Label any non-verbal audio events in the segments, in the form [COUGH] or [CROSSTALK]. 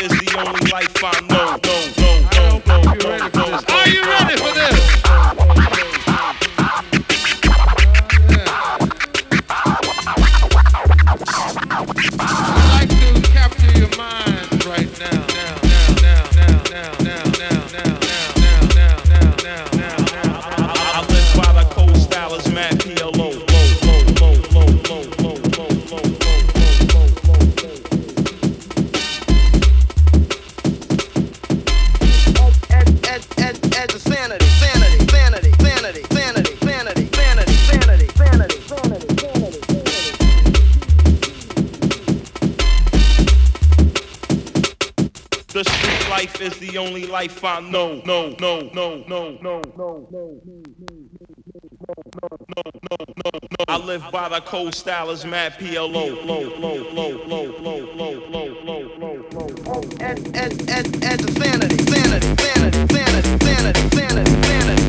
is the only life I know. Life I know. No, no, no, no, no, no, no. I live by the code style is mad PLO. Low, low, low, low, low, low, low, low, low, low. Ed, ed, ed, ed, sanity, sanity, sanity, sanity, sanity, sanity, sanity, sanity,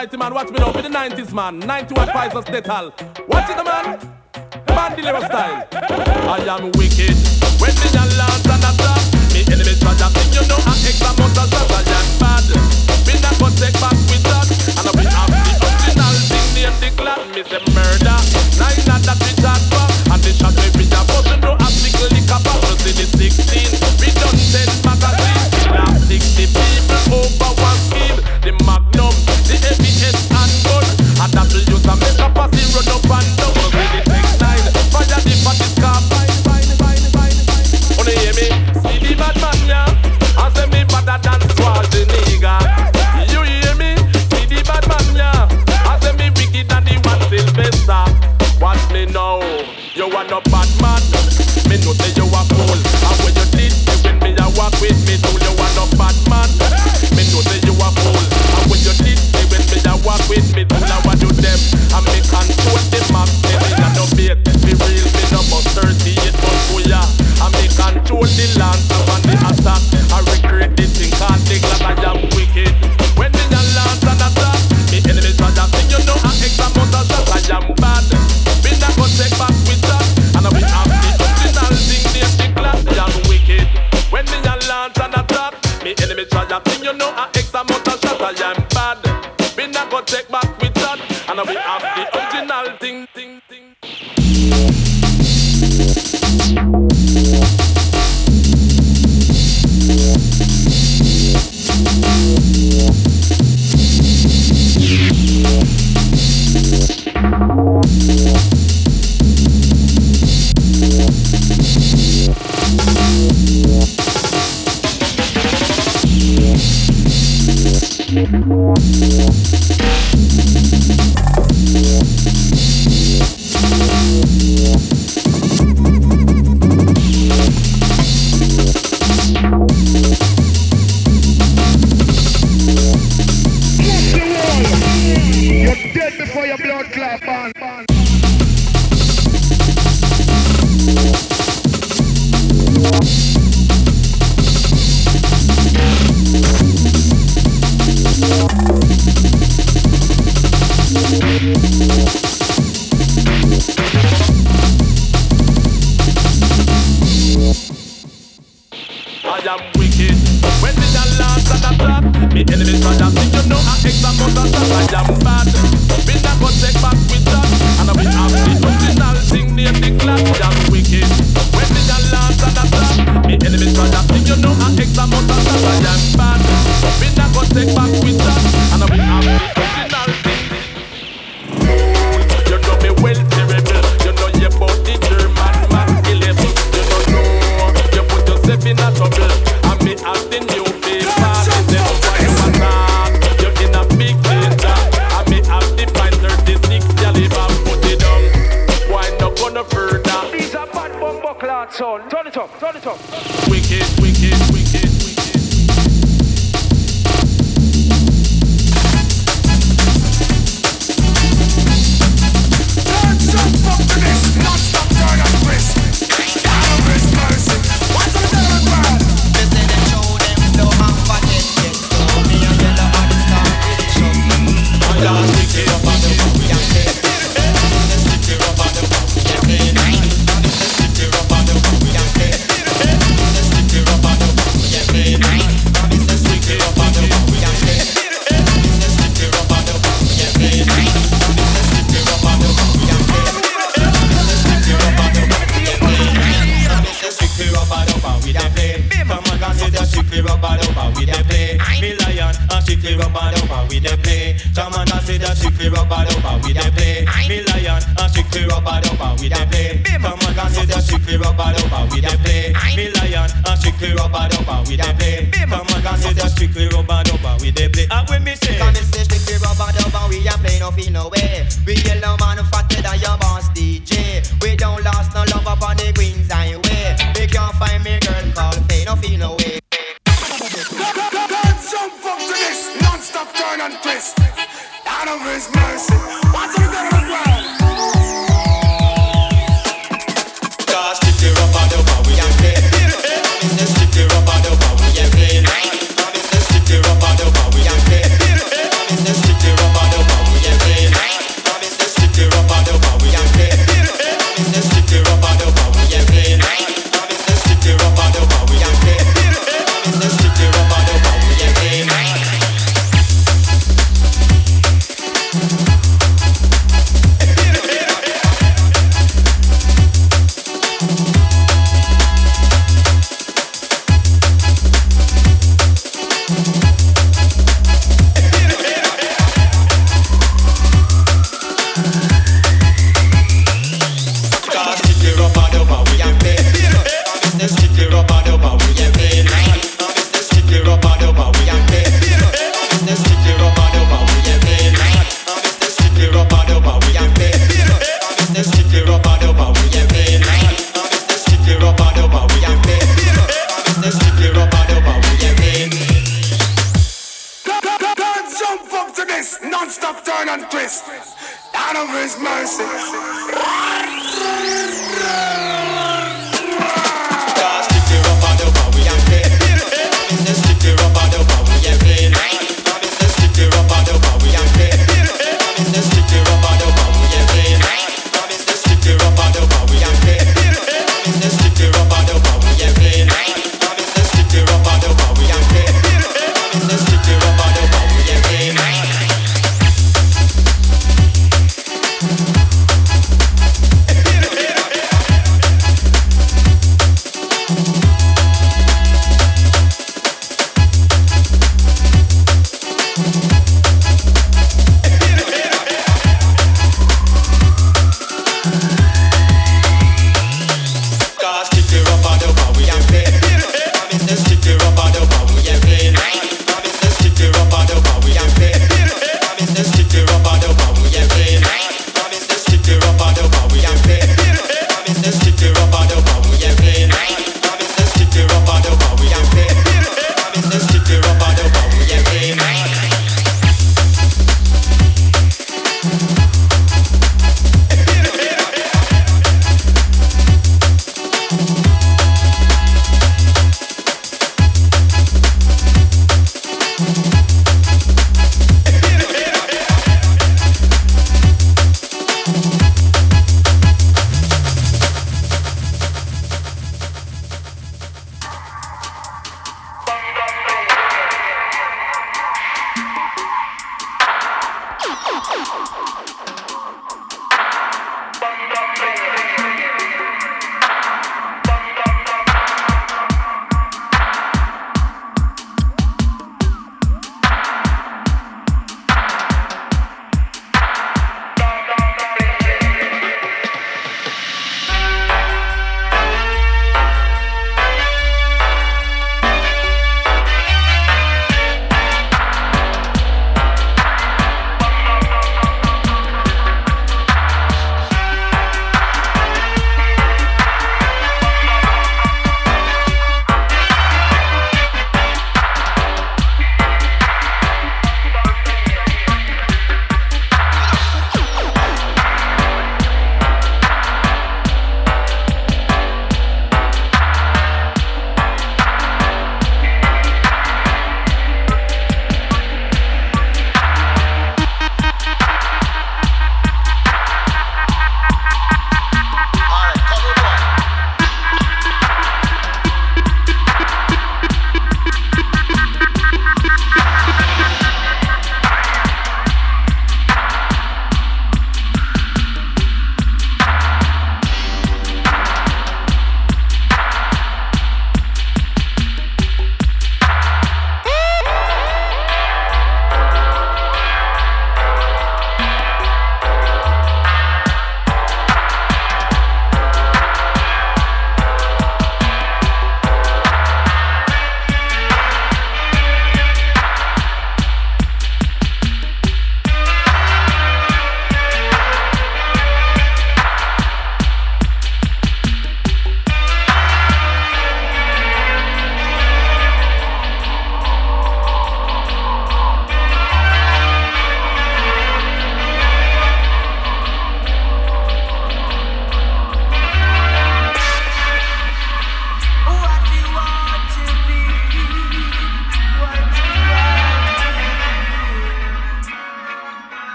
90 man. Watch me now for the 90s man. 91 Pfizer Detal. Watch it, the man. Bandilero style. I am wicked. When me a land and a trap, me enemies try to think you know I'm examine the bad. Me not gonna take back.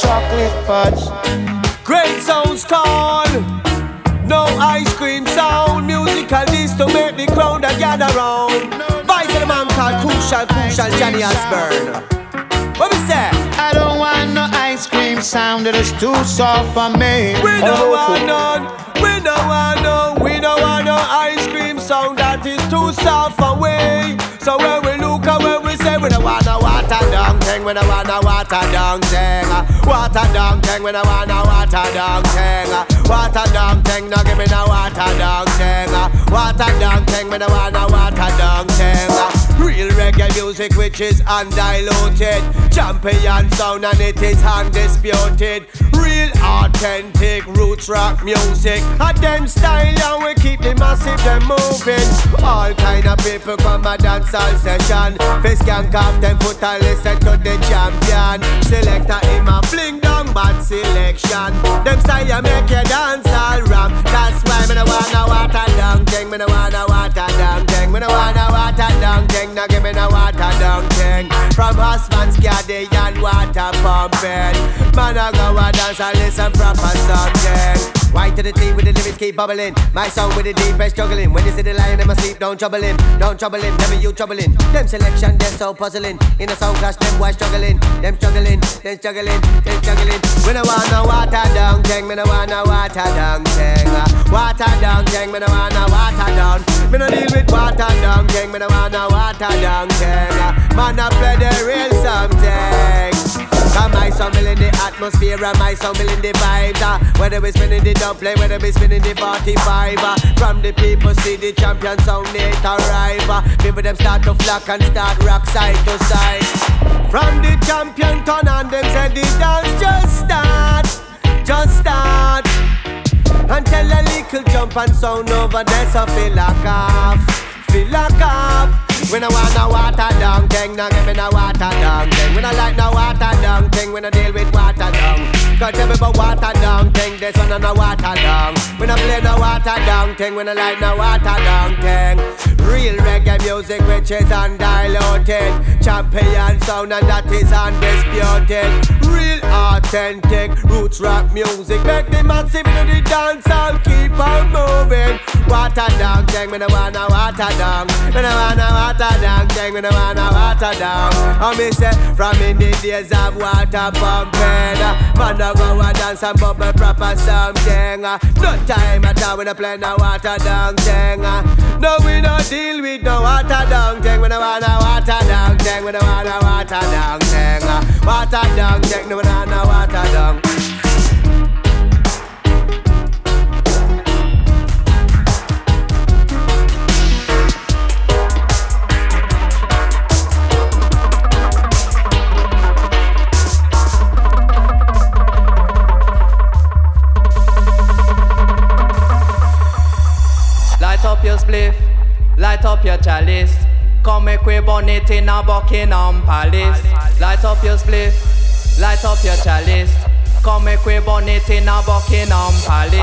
Chocolate fudge. Great sounds call. No ice cream sound. Musical this to make the crowd a gather round. Vice of the man called Crucial, Crucial Johnny Osbourne. What we say? I don't want no ice cream sound that is too soft for me. We don't want none. We don't want no. We don't want no ice cream sound that is too soft for we. So when we thing, we don't want no water down thing. Uh, Water down thing, we don't want no water down thing. Uh, Water down thing, no give me no water down thing. Uh, Water down thing, we don't want no water down thing. Real reggae music which is undiluted. Champion sound and it is undisputed. Real authentic roots rock music. A them style and we keep the massive them moving. All kind of people come a dance all session. Face can off them foot and listen to the champion. Selector him a fling down bad selection. Them style make you dance all ram That's why me no wanna water down thing Me no wanna water down thing Me no wanna water down thing give me no water down thing From husband's and water pumping. Man I go a dance and listen proper something. White to the team with the lyrics keep bubbling? My song with the deepest struggling. When you see the lion in my sleep don't trouble him. Don't trouble him, never you troubling. Them selection they're so puzzling. In a sound clash them boys struggling. Them struggling, them struggling, them struggling. We no want no water down thing Me no want no water down Uh, Water down me no want no water Me no deal with water down thing Me no want no water down Uh, Man I play the real something Cause my sound in the atmosphere and my sound in the vibes. Uh. Whether we spinning the double, whether we spinning the 45. Uh. From the people see the champion sound it arrive. Uh. People them start to flock and start rock side to side. From the champion turn on them say the dance just start, just start. And tell a little jump and sound over there so feel like off, feel like off. When I want no water down thing, now give me no water down thing. When I like no water down thing, when I deal with water down. Cause about water down thing, this one on no water down. When I play no water down thing, when I like no water down thing. Real reggae music which is undiluted. Champion sound and that is undisputed. Real authentic roots rock music. Make the massive into the dance and keep on moving. Water down thing, when I want no water down. When I want no water down, gang when I wanna water down. I me say from in the days of water pumping, man I go and dance and bubble proper something. No time at all when I play no water down thing. No we no deal with no water down thing when I wanna water down thing when I wanna water down thing. Water down thing when I wanna water down. Light up your chalice. Come make we burn it in a Buckingham Palace. Light up your spliff. Light up your chalice. Come make we burn it in a Buckingham Palace.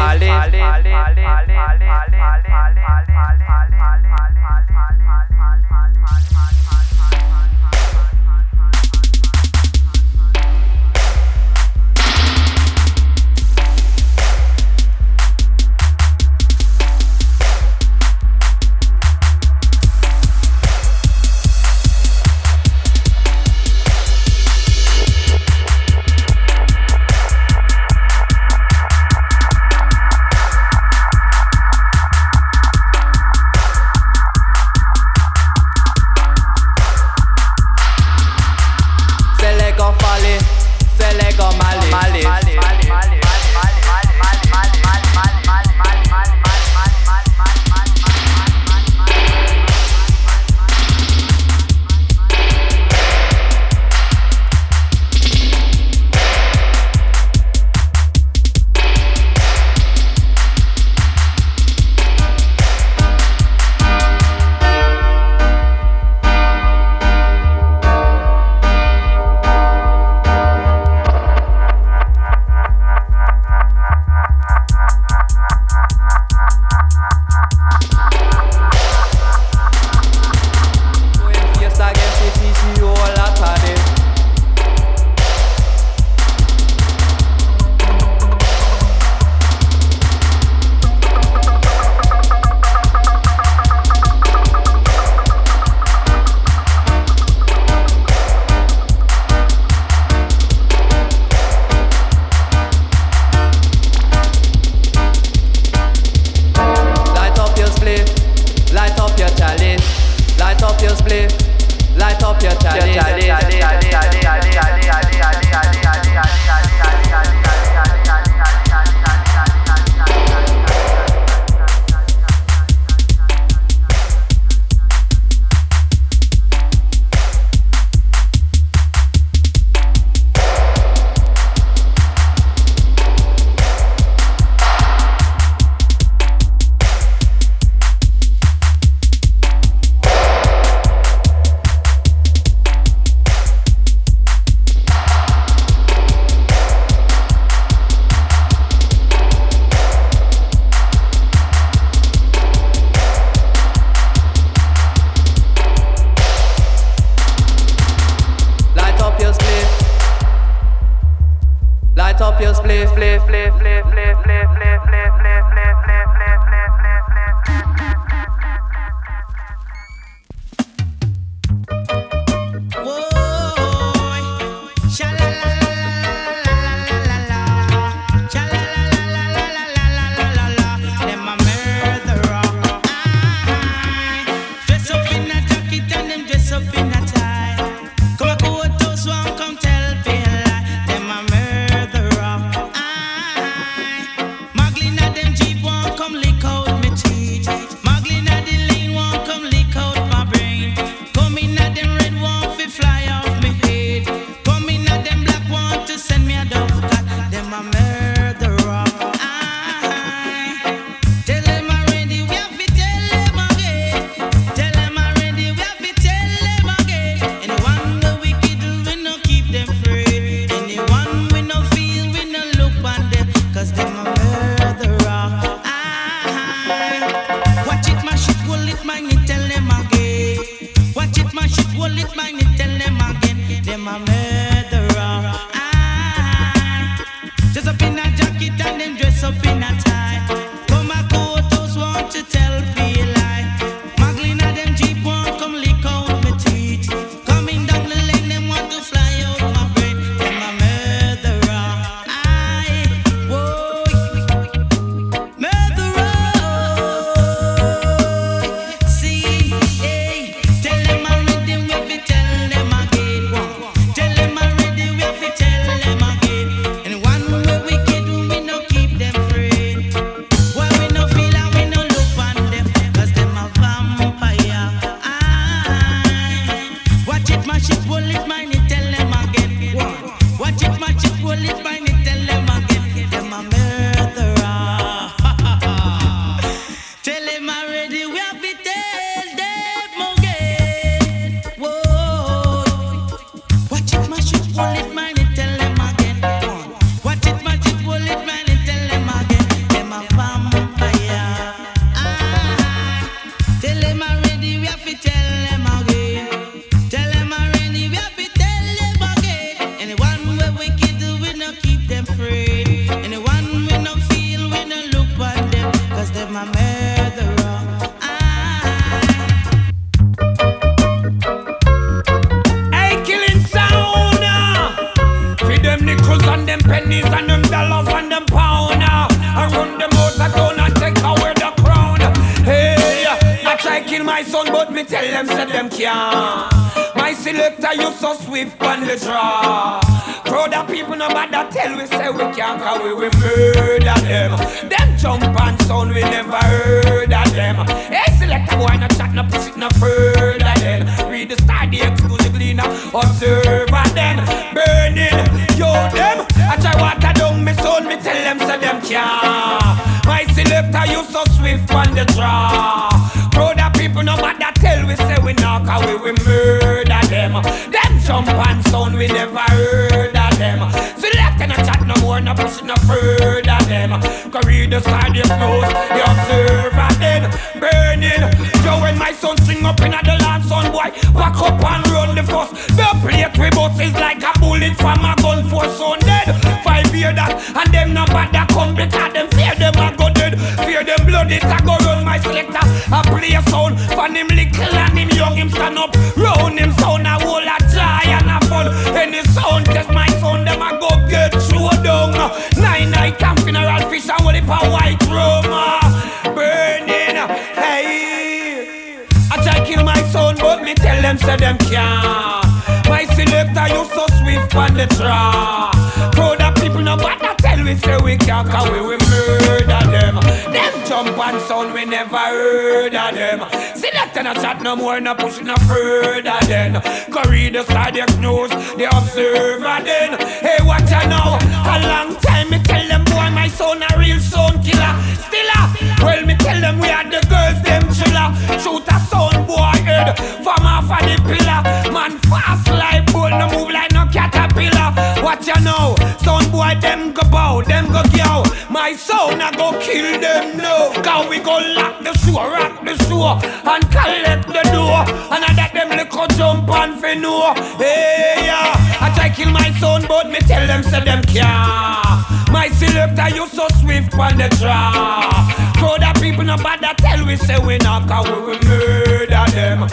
kill them now. Cause we go lock the sewer, rock the sewer, and collect the door. And I let them little jump and fi know. Hey, yeah. I try kill my son, but me tell them, say them can't. My selector, you so swift on the draw. Crowd of people, no bother tell we, say we not, cause we will murder them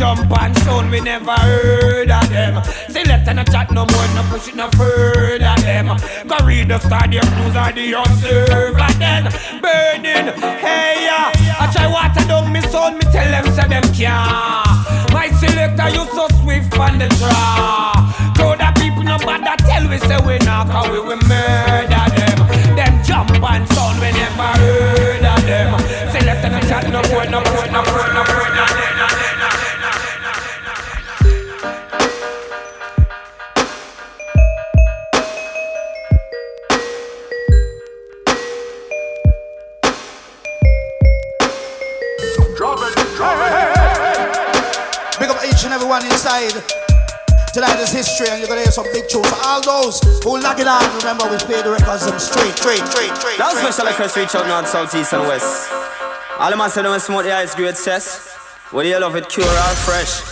jump and sound we never heard of them. Say let no chat no more, no push it no further them. Go read the stadium news and the observer then. Burning, hey ya. Uh, I try water down me sound, me tell them say them can't. My selector you so swift on the draw. Crowd of people no bother tell we say we not, cause we will murder them. Them jump and sound we never heard of them. Say let no more, no more, no more, no more, no more, no more. tonight. Tonight is history, and you're gonna hear some big tunes. for all those who lock it on, remember we play the records them straight, straight, straight, straight. Now special request reach out north, south, east, and west. All the man say them smoke the ice great cess. do you love it cure or fresh.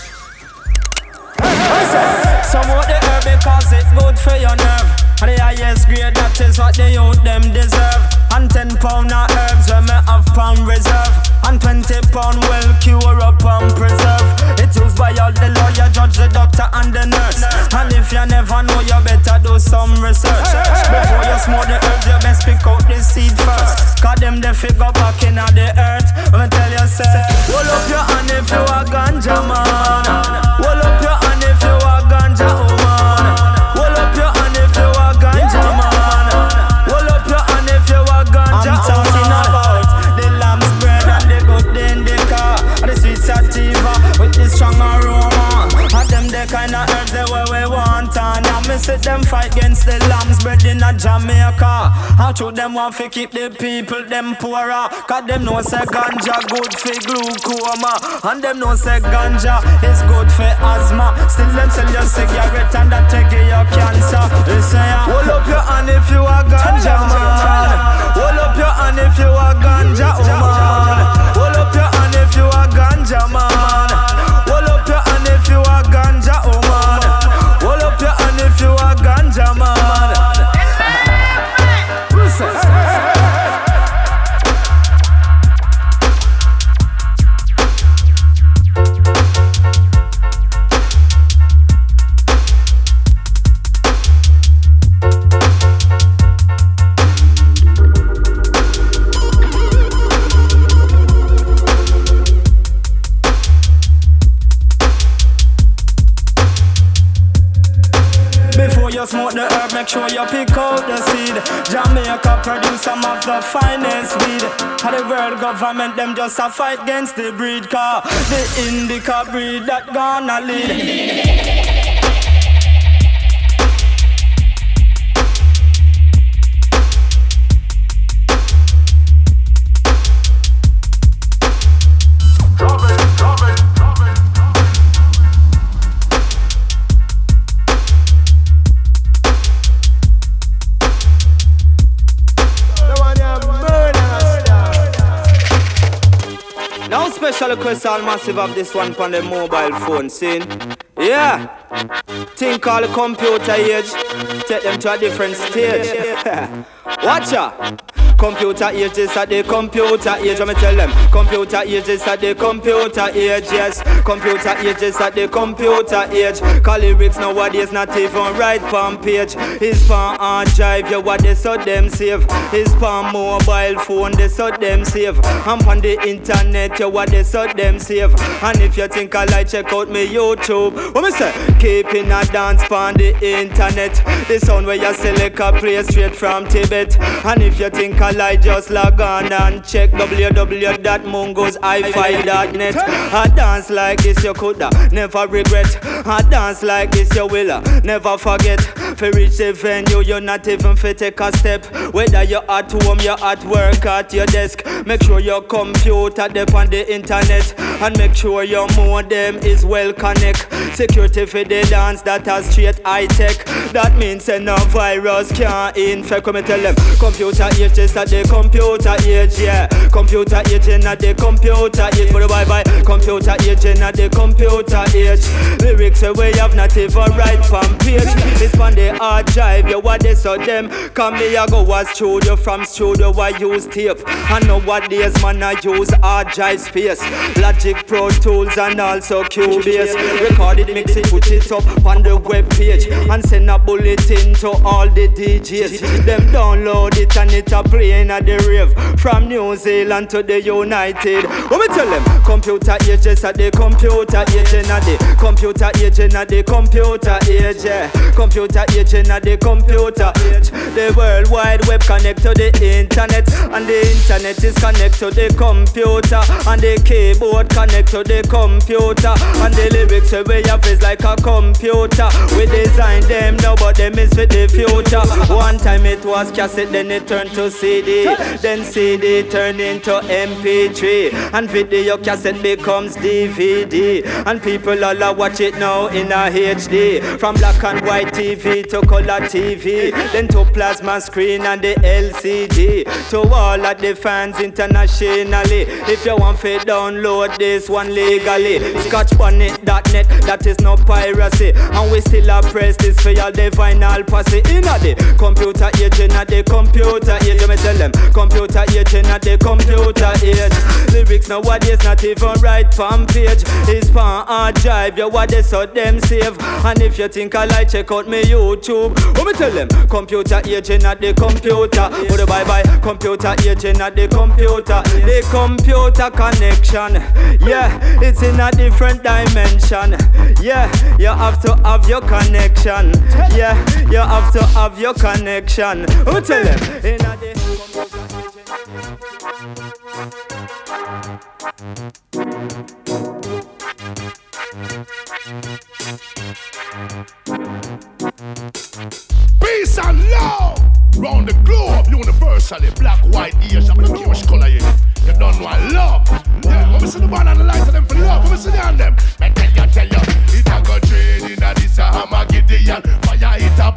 Some of the herb because it's good for your nerve. And the highest grade that is what the youth them deserve. And ten pound of herbs where me have pound reserve. And twenty pound well cure up and preserve. It used by all the lawyer, judge, the doctor and the nurse. And if you never know, you better do some research. Before you smoke the herbs, you best pick out the seed first. Cause them the figure back in the earth. Let me tell you, say, hold up your hand if you a ganja man. Hold up your hand see them fight against the lamb's bread in a Jamaica. How true them want to keep the people them poorer. Cause them know say ganja good for glaucoma. And them know say ganja is good for asthma. Still them sell your cigarette and that take your cancer. They say, ah, hold up your hand if you a ganja man. Hold up your hand if you a ganja woman. Hold up your hand if you a ganja man. Make sure you pick out the seed. Jamaica produce some of the finest weed. How the world government them just a fight against the breed car. The indica breed that gonna lead. [LAUGHS] request all massive of this one on the mobile phone scene. Yeah. Think all the computer age. Take them to a different stage. [LAUGHS] Watch out. Computer age is at the computer age. Let me tell them. Computer age is at the computer age. Yes. Computer age is at the computer age. Call lyrics nowadays not even right on page. His pan hard drive, you what they so them save. His pan mobile phone, they so them save. I'm on the internet, you what they so them save. And if you think I like, check out me YouTube. What me say? Keeping a dance on the internet. The sound where you select a play straight from Tibet. And if you think I like, just log on and check www.mungoshifi.net. I dance like this you coulda never regret. I dance like this you will uh, never forget. For reach the venue, you're not even fit take a step. Whether you're at home, you're at work, at your desk. Make sure your computer dep on the internet. And make sure your modem is well connect. Security for the dance that has straight high tech. That means no virus can't infect. Come tell them. Computer is at the computer age, yeah. Computer age in at the computer age. For the bye. Computer age in at the computer age. Lyrics away have not even right from page. It's on the hard drive, you what they saw them. Come me I go a studio from studio I use tape. I know what days man I use hard drive space. Logic Pro Tools and also Cubase. Record it, mix it, put it up on the web page and send a bulletin to all the DJs. Them download it and it a playing at the rave from New Zealand to the United. What me tell them? Computer age is at the computer age in a the computer age in a the computer age. Yeah. Computer age in a the computer age. The World Wide Web connect to the internet and the internet is connect to the computer and the keyboard connect to the computer and the lyrics we have is like a computer. We design them now, but them is for the future. One time it was cassette, then it turned to CD, then CD turned into MP3, and video cassette becomes DVD, and people all a watch it now in a HD. From black and white TV to color TV, then to plasma screen and the LCD. To all of the fans internationally, if you want to download this one legally. Scotchbonnet.net, that is no piracy. And we still press this for your the final posse. In a the computer age, in the computer age. Tell them, computer age, in the computer age. Lyrics nowadays not even right from page. It's pan hard drive, you what they so them save. And if you think I like, check out me YouTube. Let me tell them, computer age, in the computer. Put bye bye, computer age, in the computer. The computer connection, yeah, it's in a different dimension. Yeah, you have to have your connection. Yeah, you have to have your connection. Who tell them? In a the Peace and love. Round the globe, universally, black, white, Asian, color you. You don't love. Yeah, when we see the and the of them for love, when we see them, me tell tell it a go a fire it a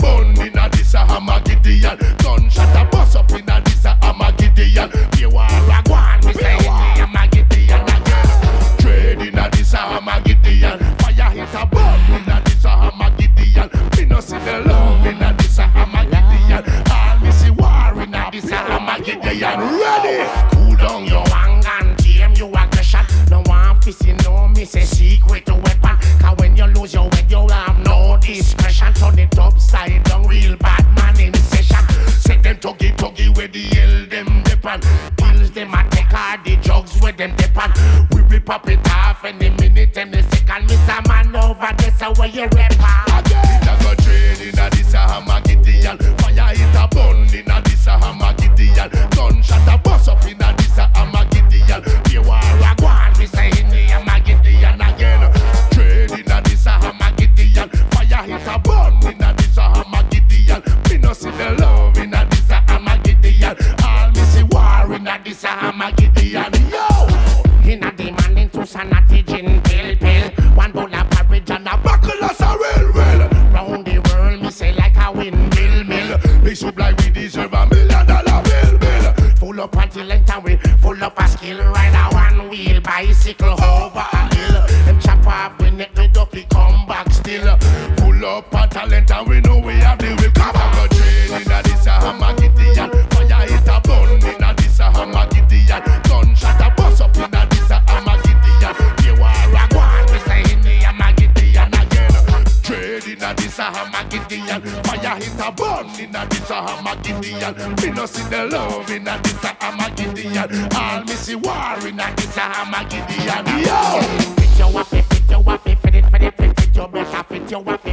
a gunshot a bust up in Armagideon, be war a go on, me say it a Armagideon again, trade in a this a Armagideon, fire it a burn in a this a Armagideon, me no see the love in a this a Armagideon, all me see war in a this a Armagideon, ready, cool down your anger and tame your aggression, no one fissing no me say secret weapon, cause when you lose your way you have no discretion, turn it upside down, real bad man in session, set them tuggy tuggy where the depend, pills them a take all the drugs where them depend, we rip up it off any minute any second, miss a man over there so where you rap It and we know we have the will come back a train in a this a Armagideon, fire it a burn in a this a Armagideon, gunshot a bust up in a this a Armagideon, you are a go on, we say in the Armagideon again, trade in a this a Armagideon, fire it a burn in a this a Armagideon, me no see the love in a this a Armagideon, all me see war in a this a Armagideon, yo! Fit your waffy, fit your waffy, fit it, fit it, fit it, your better fit your waffy,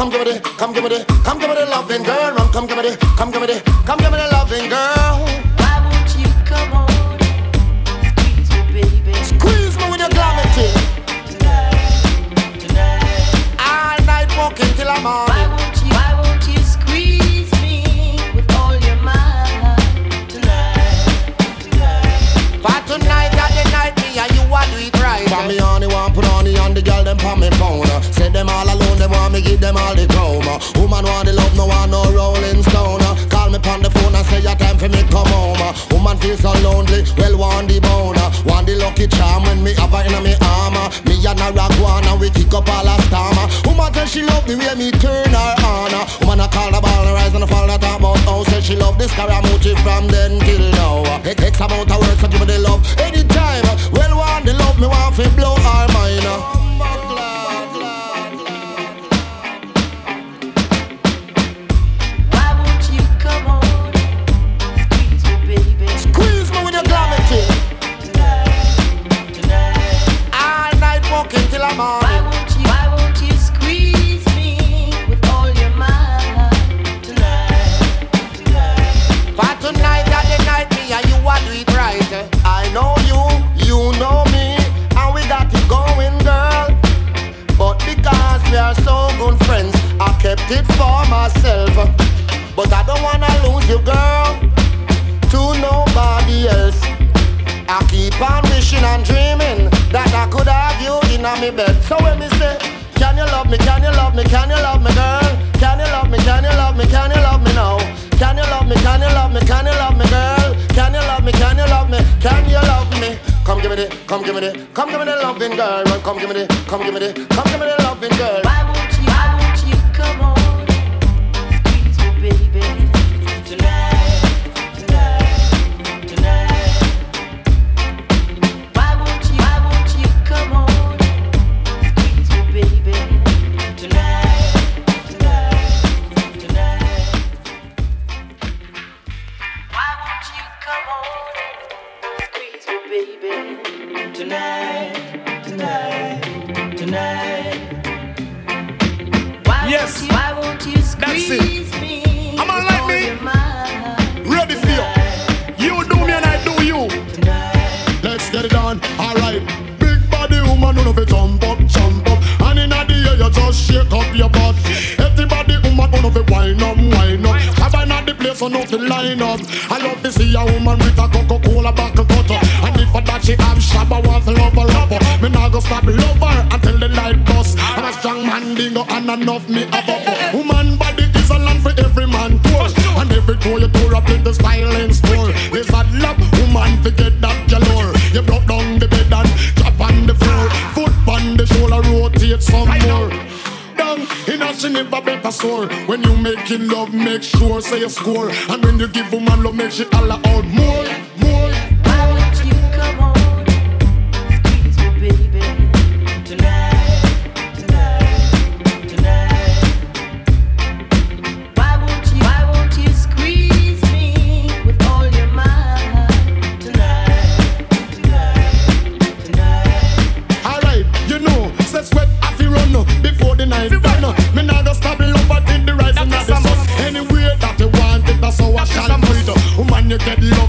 Come give me come give me come give me the loving girl. Come give me come give me Scarra Mucci from the get it on. Alright, big body woman, you know fi jump up, jump up, and inna the air you just shake up your butt. Everybody woman, you know fi wind up, wind up. Have I not the place enough to line up? I love to see a woman with a Coca-Cola bottle cutter, and if for that she have shabba wants love a lover. Me nah go stop love her until the light bust. I'm a strong man dingo and enough me have a woman body is a land for every man tour, and every tour you tour up in the silence tour. This a love woman to get that galore. get some I more. Know. Down in a Geneva better store. When you making love, make sure say you score. And when you give woman love, make sure holler out more.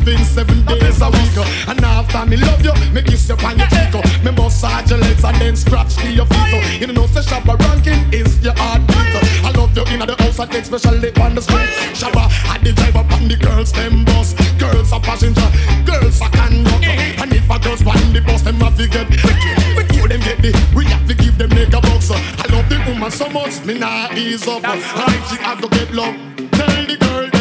loving seven days a week. And after me love you, me kiss you on your cheek. Me massage your legs and then scratch to your feet. You know, say Shabba ranking is your heartbeat. I love you in the house and especially on the street. Shabba, I the driver on the girls, them bus. Girls are passenger, girls are conductor. And if a girls on the bus, them have to get Before them get the, we have to give them mega bucks. I love the woman so much, me nah ease up. I like she have to get love. Tell the girl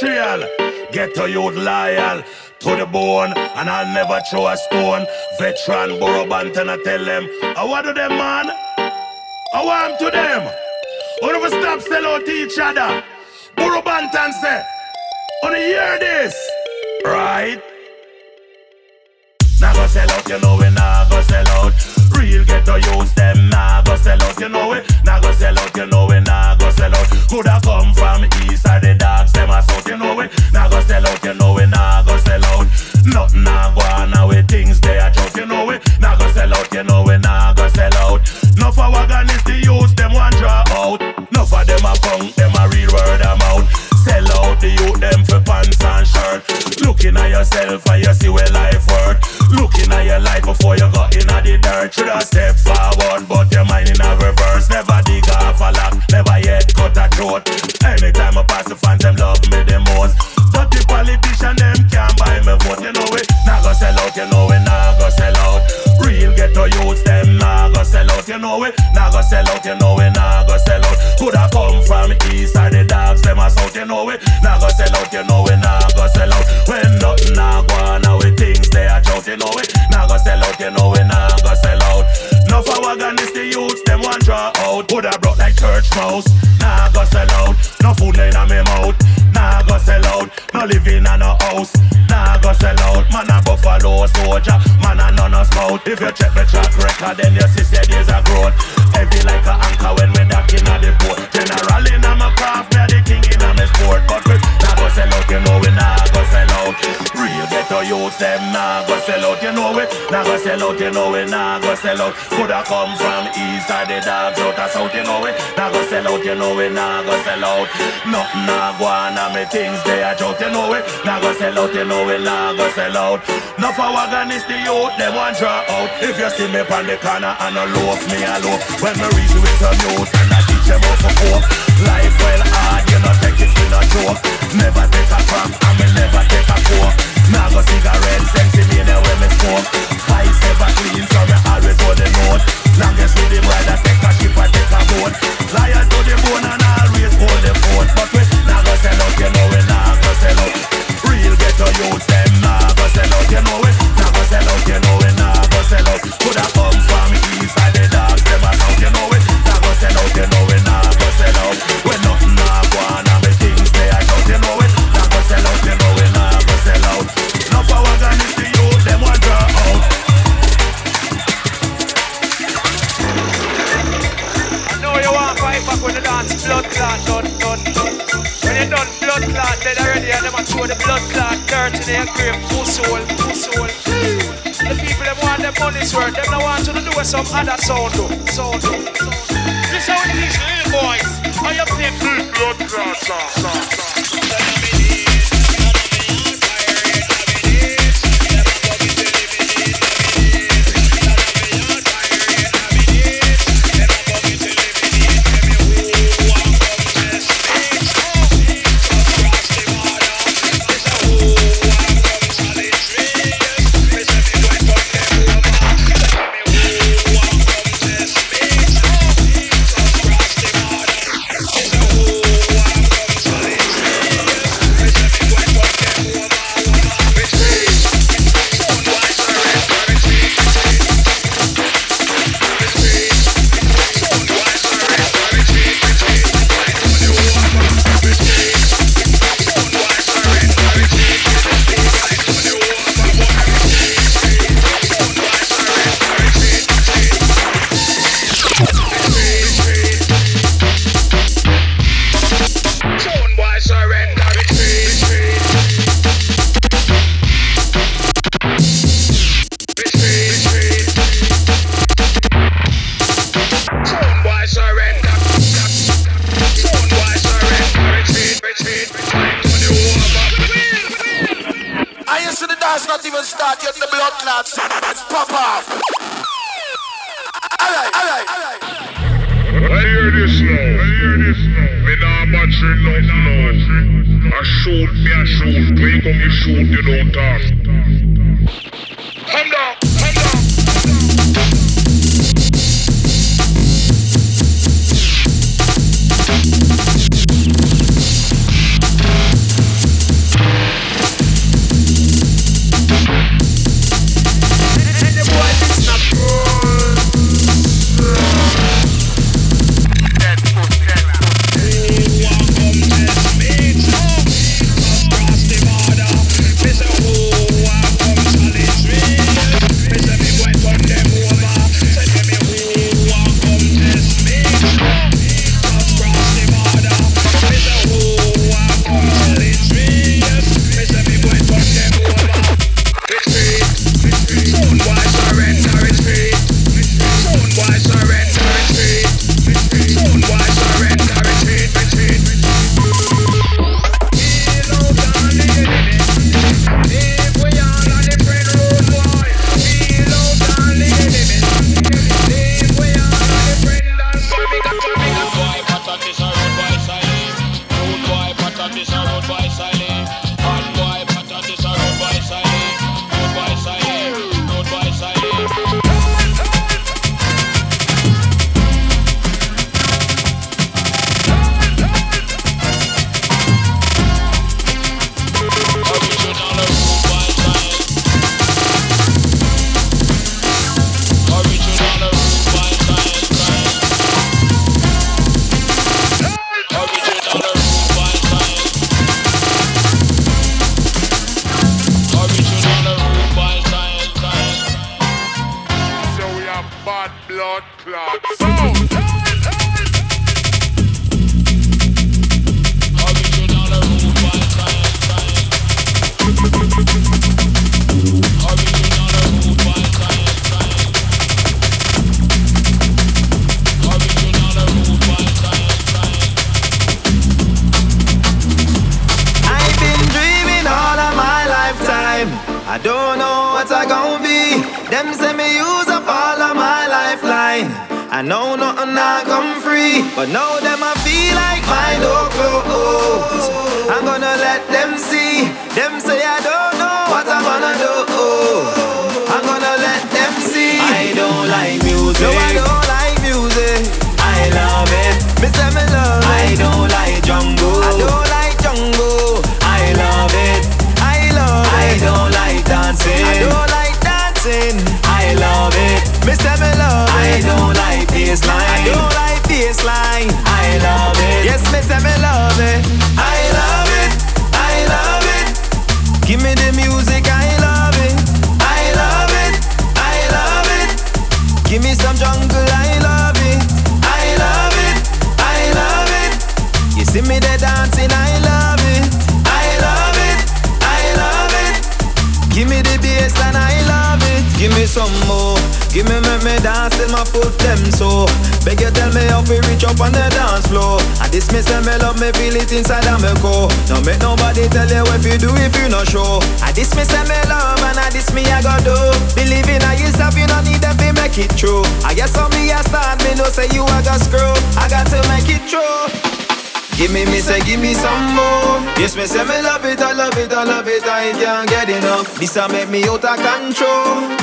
betrayal. Get to youth loyal to the bone, and I'll never throw a stone. Veteran Burro Banton, I tell them, I want to them, man. I want to them. We never stop sell out to each other. Burro Banton say, on the hear this, right? Nah go sell out, you know we nah go sell out. Real get to use them, nah go sell out, you know we Nah go sell out, you know we nah go sell out. Coulda come from east side, the dogs them a south, you know we Nah go sell out, you know we nah go sell out. Nothing nah go on with things they a joke, you know we Nah go sell out, you know we nah go sell out. No for wagon is the youth, them want draw out. No for them a punk, them a real word mouth. Sell out the youth, them for pants and shirt. Looking at yourself and you see where life worth. Looking at your life before you got in the dirt. Should have step forward, but your mind in a reverse. Never dig off a lock, never yet cut a throat. Anytime I pass the fans, them love me the most. But the politician, them can't buy me vote. You know it, nah go sell out. You know it, nah go sell out. Real ghetto youths, them nah go sell out. You know it, nah go sell out. You know it, nah go sell out. Coulda come from east side, the dogs, them a south. You know it, nah go sell out. You know it, nah go sell out. When nothing nah go on, now with things they a shout. You know it, nah go sell out. You know it, nah go sell out. No for wagon is the youths, them want draw out. Woulda brought like church mouse, nah go sell out. No food in a me mouth, nah go sell out. No living in a house, nah go sell out. Man a buffalo soldier, man a none of smout. If you check the track record, then you see say there's a growth. Heavy like a anchor when we dock in a the boat. General in a my craft, me the king in me sport. But we sell out, you know we nah go sell out. Real ghetto youths, them nah go sell out, you know we nah go sell out, you know we nah go sell out. Coulda come from east side, the dogs out of south, you know we nah go sell out, you know we nah go sell out. Nothing nah go on, me things they a joke, you know we nah go sell out, you know we nah go sell out. No for wagon is the youth, them want draw out. If you see me on the corner and a loaf, me a loaf. When me reach with some youth and I teach them how to cope. Life well hard, you know take it Never take a crap, and me never take a coke. Go cigarette, sense me the me smoke. Vice ever clean, so me always the I take a ship, I to the bone and always the phone. But we go sell out, you know we go sell out. Real ghetto them go sell out, you know we go sell out, you know we go sell out. And them a throw the blood clot dirt in their grave, full soul, full soul. The people them want them money's worth, them don't want to do some other sound though, sound though. This how it is, little boys. How you play big blood clot When you come me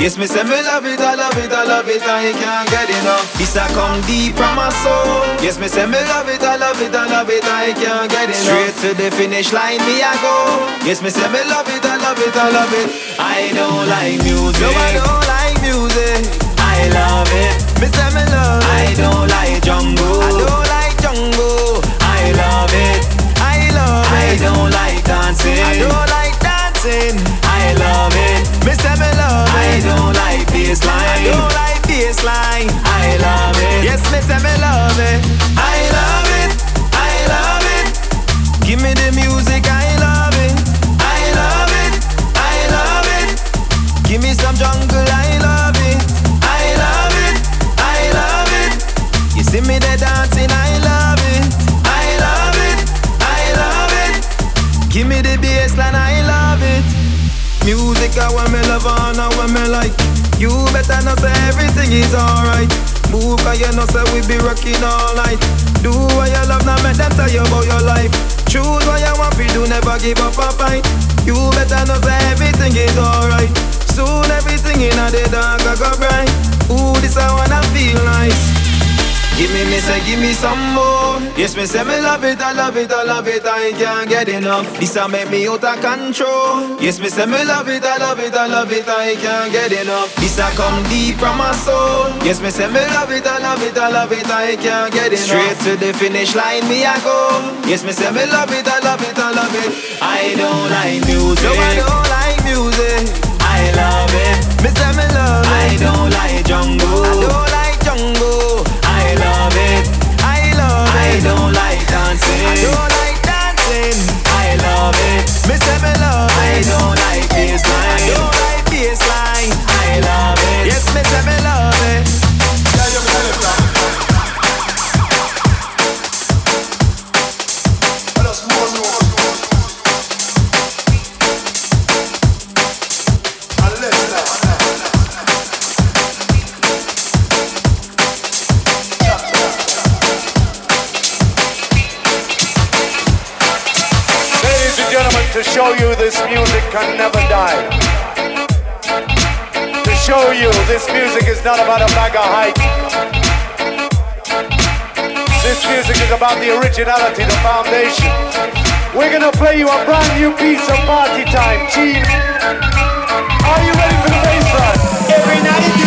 Yes, me say me love it, I love it, I love it, I can't get enough. This a come deep from my soul. Yes, me say me love it, I love it, I love it, I can't get enough. Straight to the finish line, me I go. Yes, me say me love it, I love it, I love it. I don't like music. No, I don't like music. I love it. Me say me love it. I don't like jungle. I don't like jungle. I love it. I love it. I don't like dancing. I don't like dancing. I love it. Me say me love it. I don't like bassline. I don't like bassline. I love it. Yes, me say me love it. I love it. I love it. Give me the music. I love it. I love it. I love it. Give me some jungle. Music I want me love and I want me like. You better know say everything is alright. Move cause you know say we be rocking all night. Do what you love, now make them tell you about your life. Choose what you want to do, never give up a fight. You better know say everything is alright. Soon everything in the dark I go bright. Ooh, this I wanna feel nice. Give me, me say, give me some more. Yes, me say, me love it, I love it, I love it, I can't get enough. This a make me out of control. Yes, me say, me love it, I love it, I love it, I can't get enough. This a come deep from my soul. Yes, me say, me love it, I love it, I love it, I can't get enough. Straight to the finish line, me I go. Yes, me say, me love it, I love it, I love it. I don't like music. No, I don't like music. I love it. Me say, me love it. I don't like jungle. I don't like jungle. Don't like dancing. I don't like dancing. I love it. Me say me love it. I don't like bassline. I don't like bassline. I love it. Yes, me say me love it. can never die. To show you this music is not about a bag of hype. This music is about the originality, the foundation. We're gonna play you a brand new piece of party time, Chief. Are you ready for the bass? Every night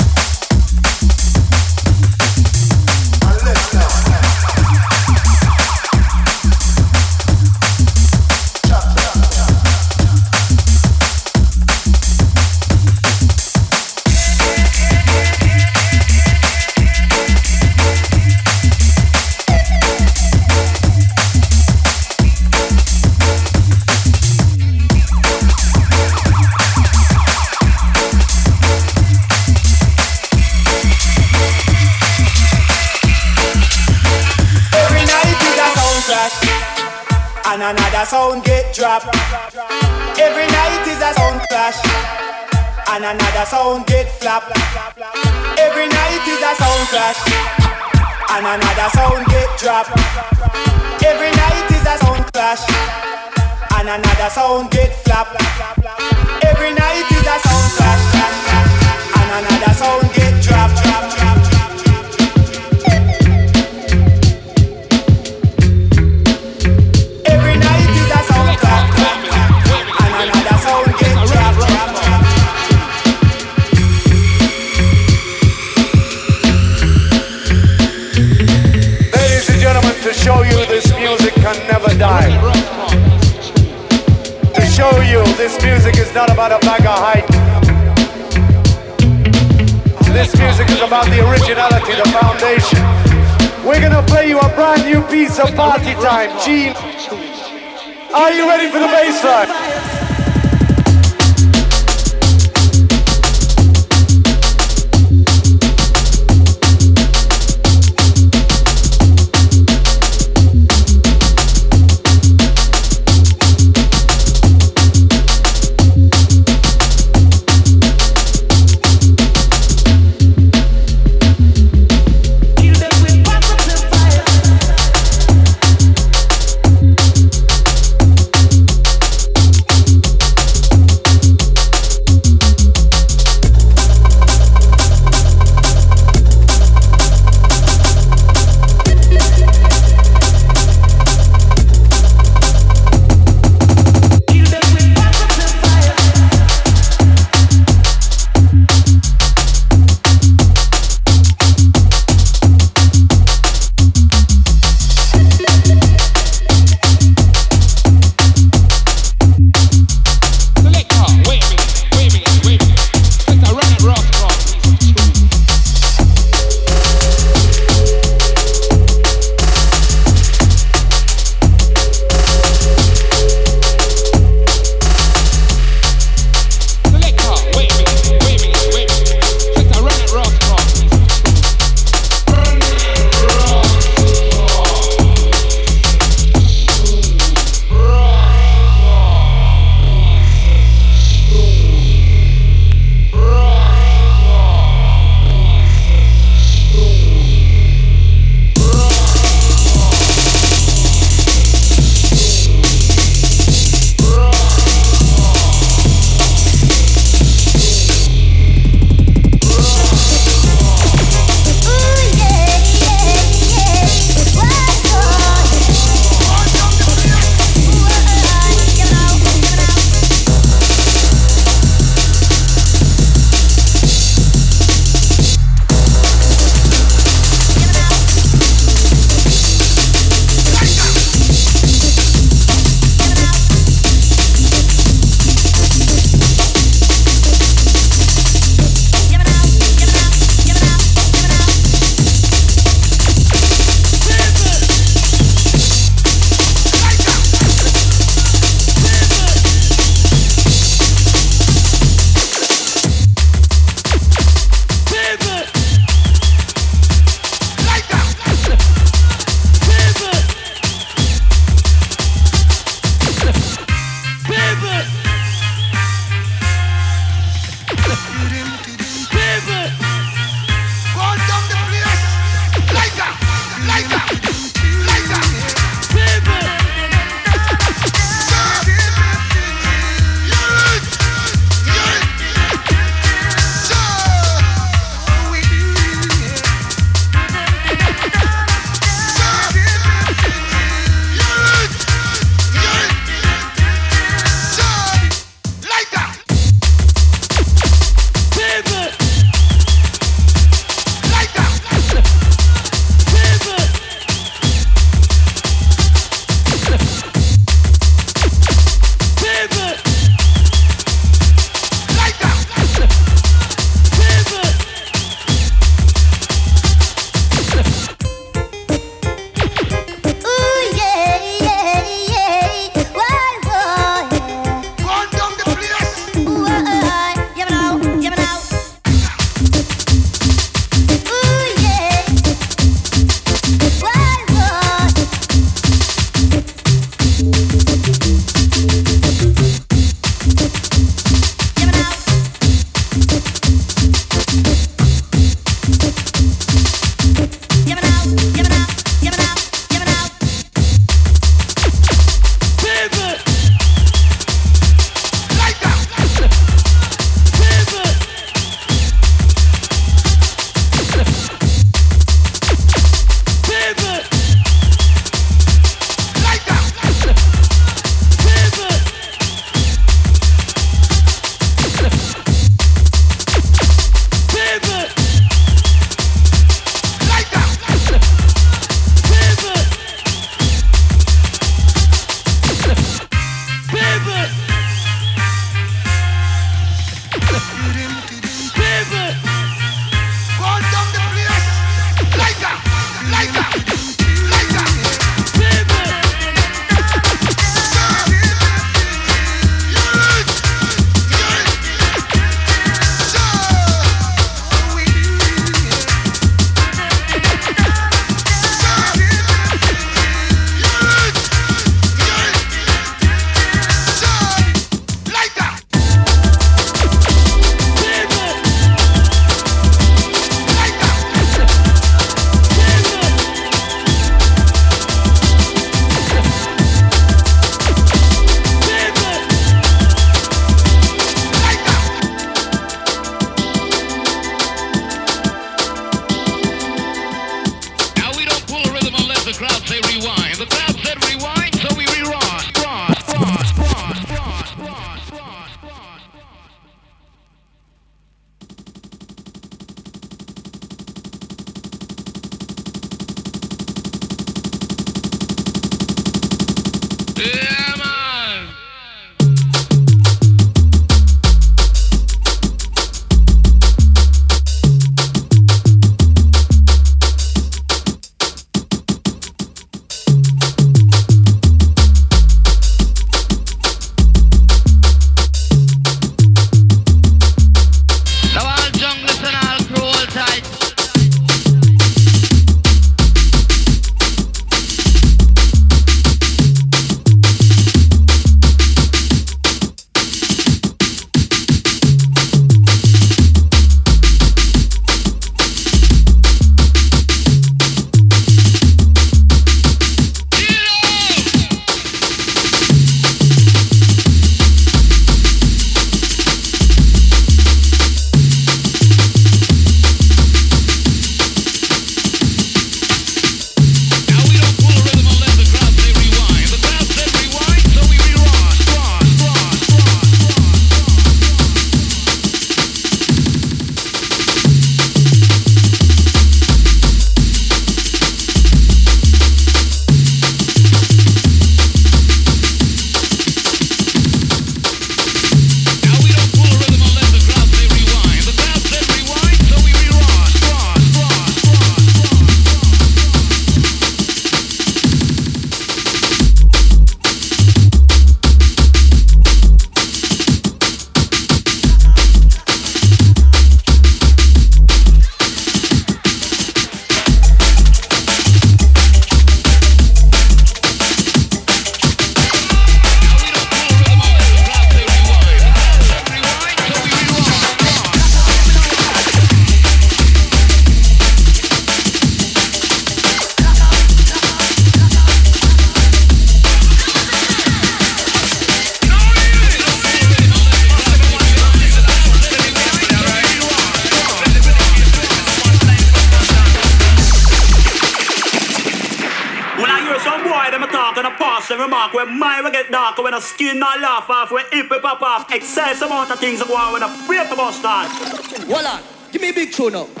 some of things that go on when a break about start. Hold on, give me a big tune up.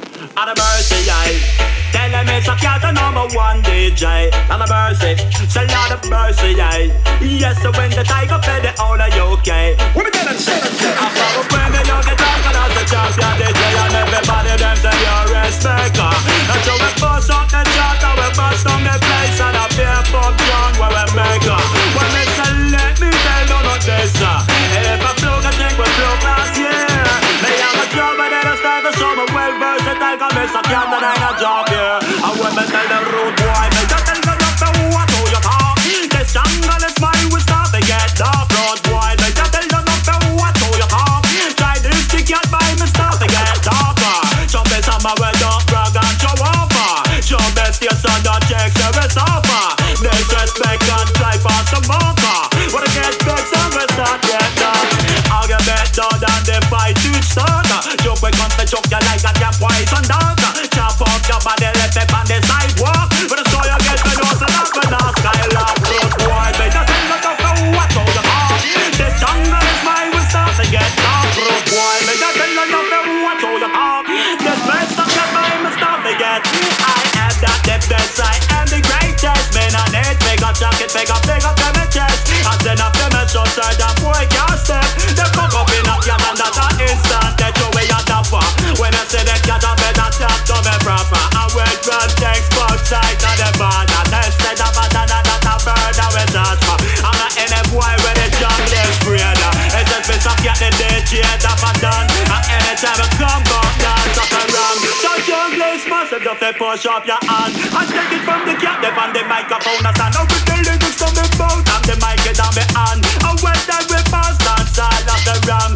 say push up your hand. And take it from the cat, they on the microphone. I stand up with the lyrics on the phone And the mic is on the hand. And when they we pass, that's all of the wrong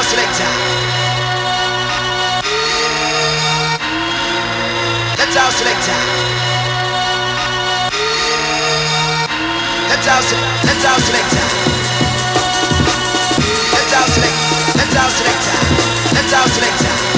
house selector. That's house selector. That's house. That's house selector. That's house selector. That's house selector. That's house selector.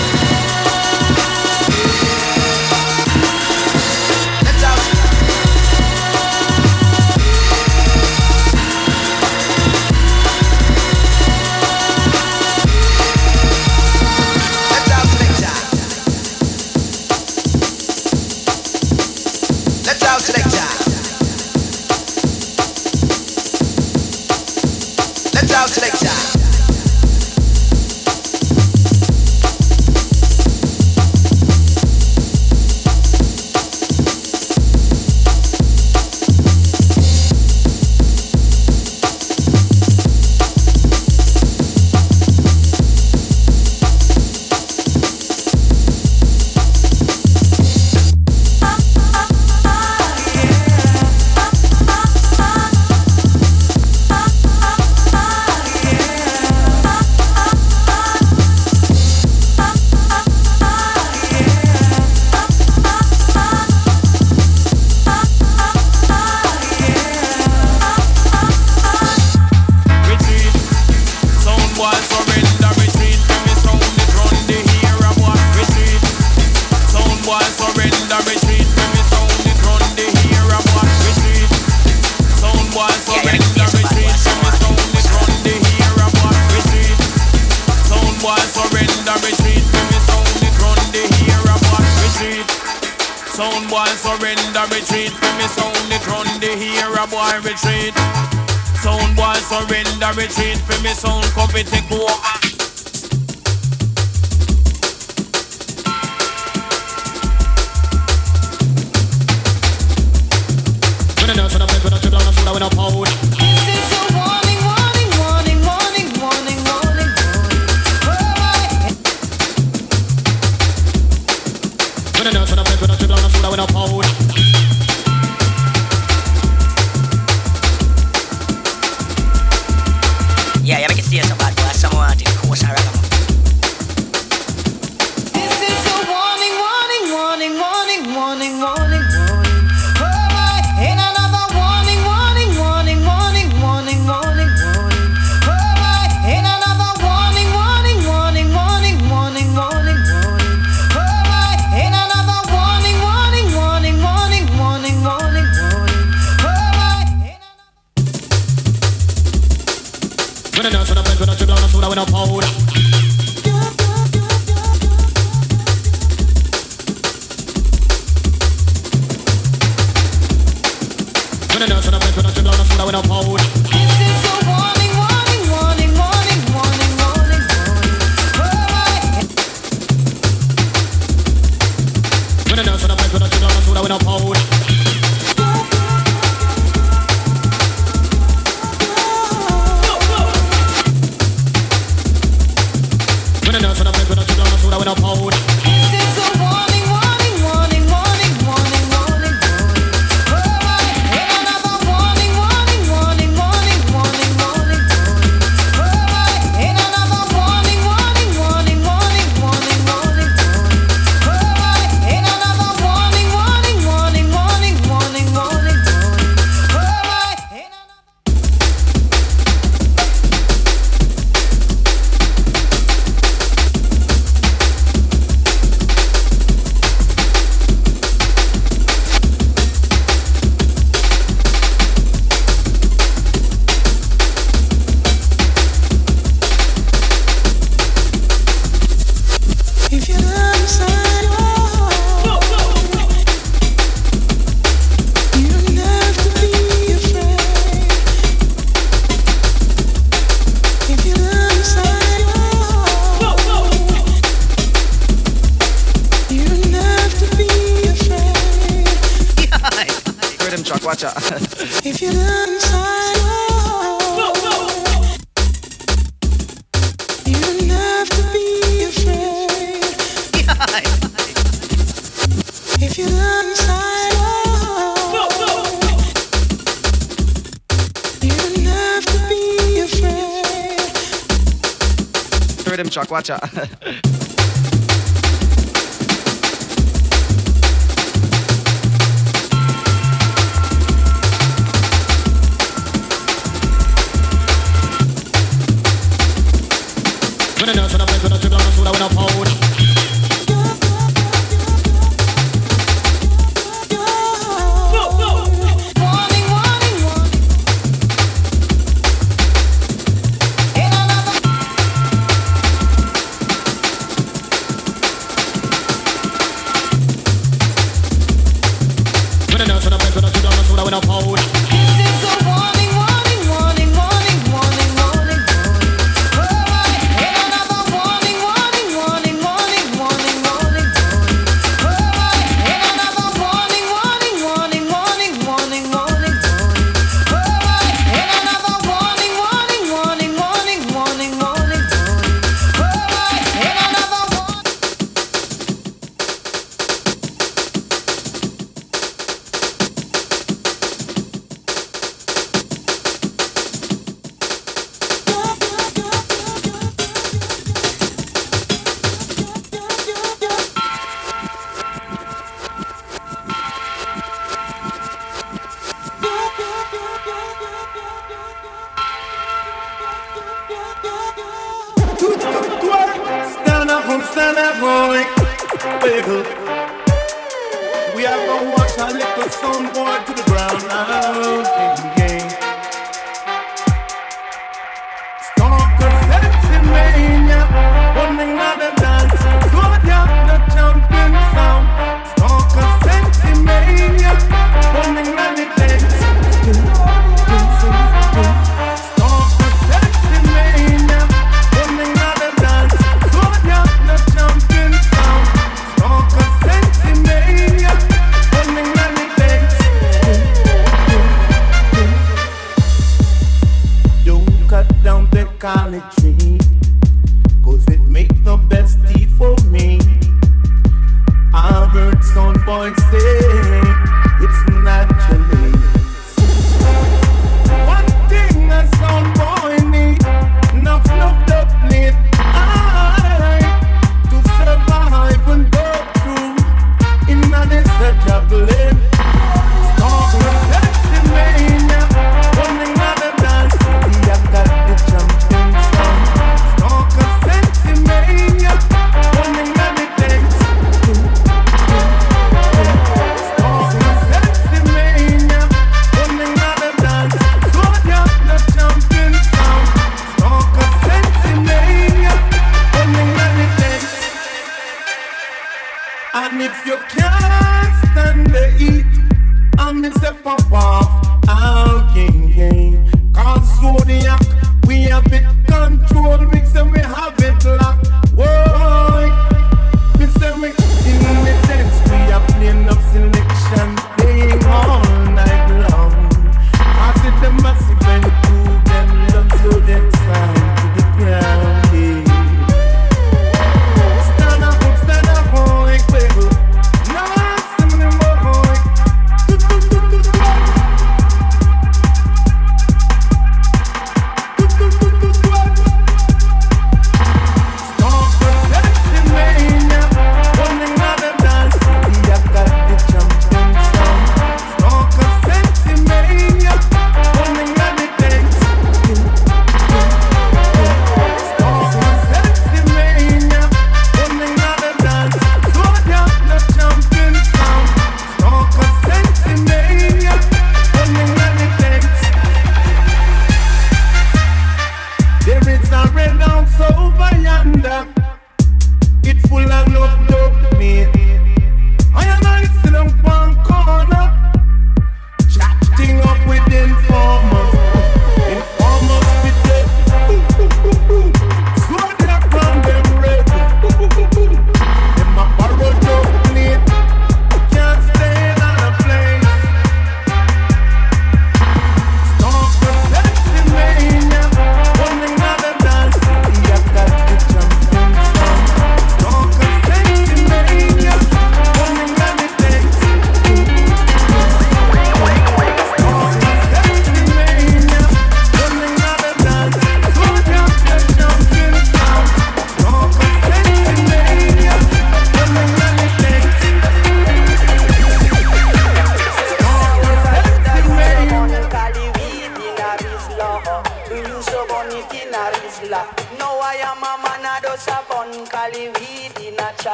Watch out.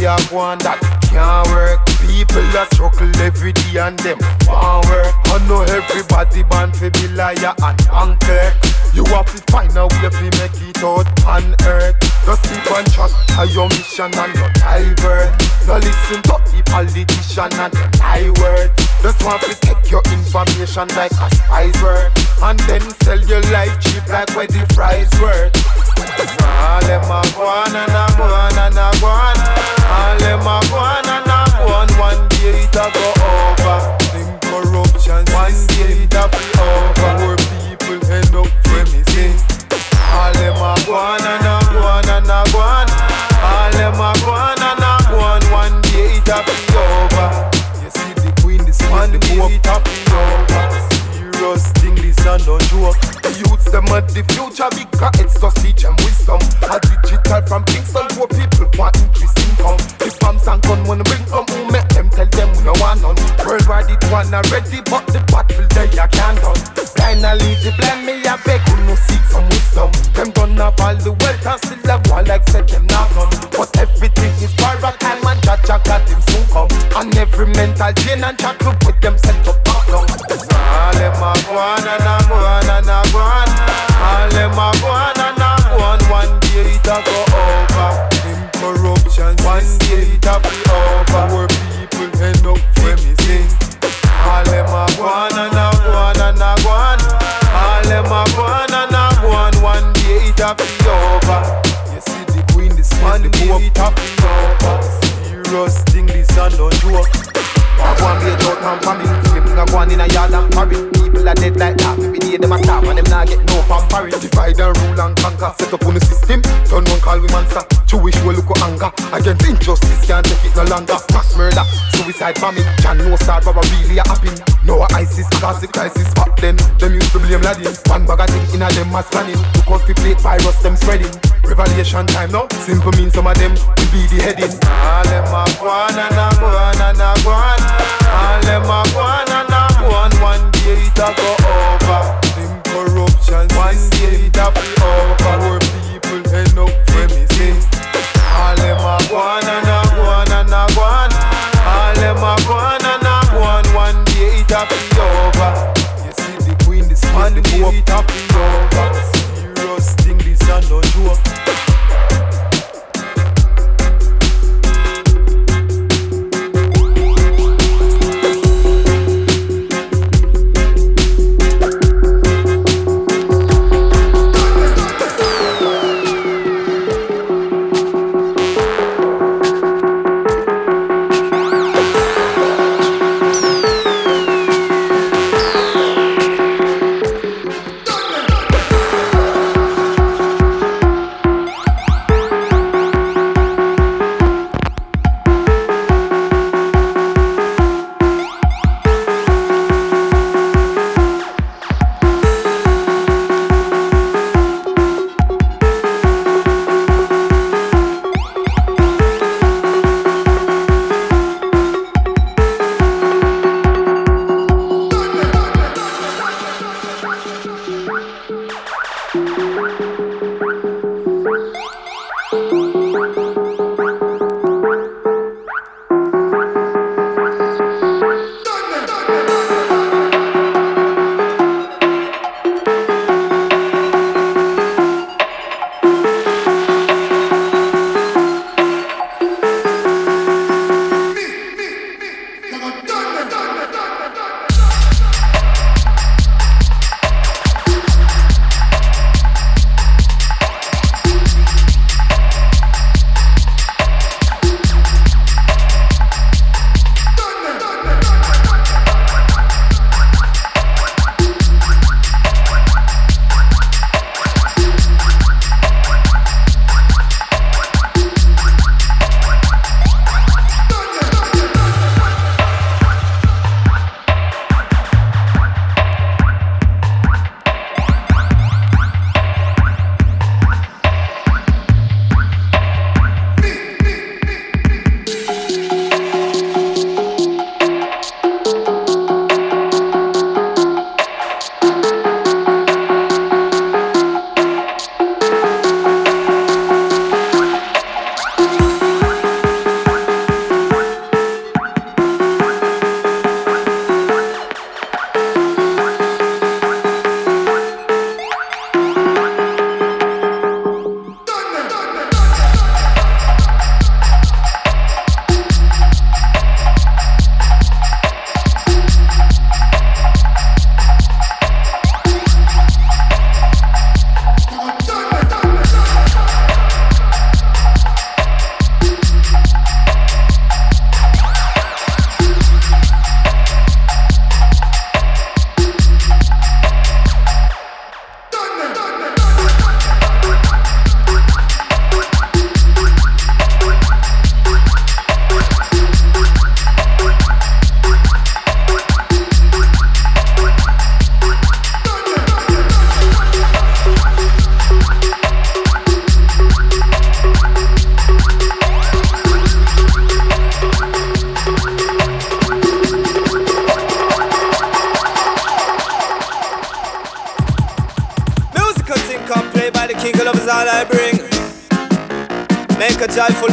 Ya where you want that can't work. People a struggle every day and them want work. I know everybody born fi be liar and bank clerk. You have to find a way fi make it out on earth. Just keep on track of your mission and your divert. No listen to the politician and the lie word. Just want to take your information like a spice word. And then sell your life cheap like where the fries worth. All them a go on and a go on and a go on. All them a go on and a go on. One day it a go over. Them corruption, one day it a be over. Poor people end up missing. All them a go on and a go on and a go on. All them a go on and a go on. One day it a be over. You see the queen, the one day it a be over. Serious this no joke. The youths them at the future because it's just teach them wisdom. A digital from Kingston, poor people want increase income. The pumps and gun wanna bring come who make them tell them we no want none. Worldwide it one already, but the battle they a can't done. Lead the blind, me a beg who no seek some wisdom. Them done have all the wealth and still a go like said them not none. But everything is a time and Jah Jah got him soon come. And every mental chain and group with them set up back down. Them a go on and a go on and a go on. All them a go on and a go on. One day it a go over. Them corruption, one day it a be over. Poor people end up missing. All them a go on and a go on and a go on. All them a go on and a go on. One day it a be over. You see the queen, the one day it a be over. Serious thing, this a no joke. Go and a dog and family. Them a go on in a yard and parry. People are dead like that. Every day them a starve and them not get no pampering. Divide and rule and conquer. Set up on the system. Turn one call we monster. Jewish will look with anger. Against injustice can't take it no longer. Mass murder, suicide bombing. Can no star but really a happen. No ISIS cause the crisis back then. Them used to blame Latin. One bag of thing in a them mass planning. To cause the plate virus them spreading. Revelation time now. Simple means some of them will be the heading. All them a go and a go and a go on. All them a go on and a go on. One day it a go over. Them corruption, one day it a be over. Poor people end up missing. All them a go on and a go on and a go on. All them a go on and a go on. One day it a be over. You see the queen, the one day it a be over. Serious thing, this a no joke.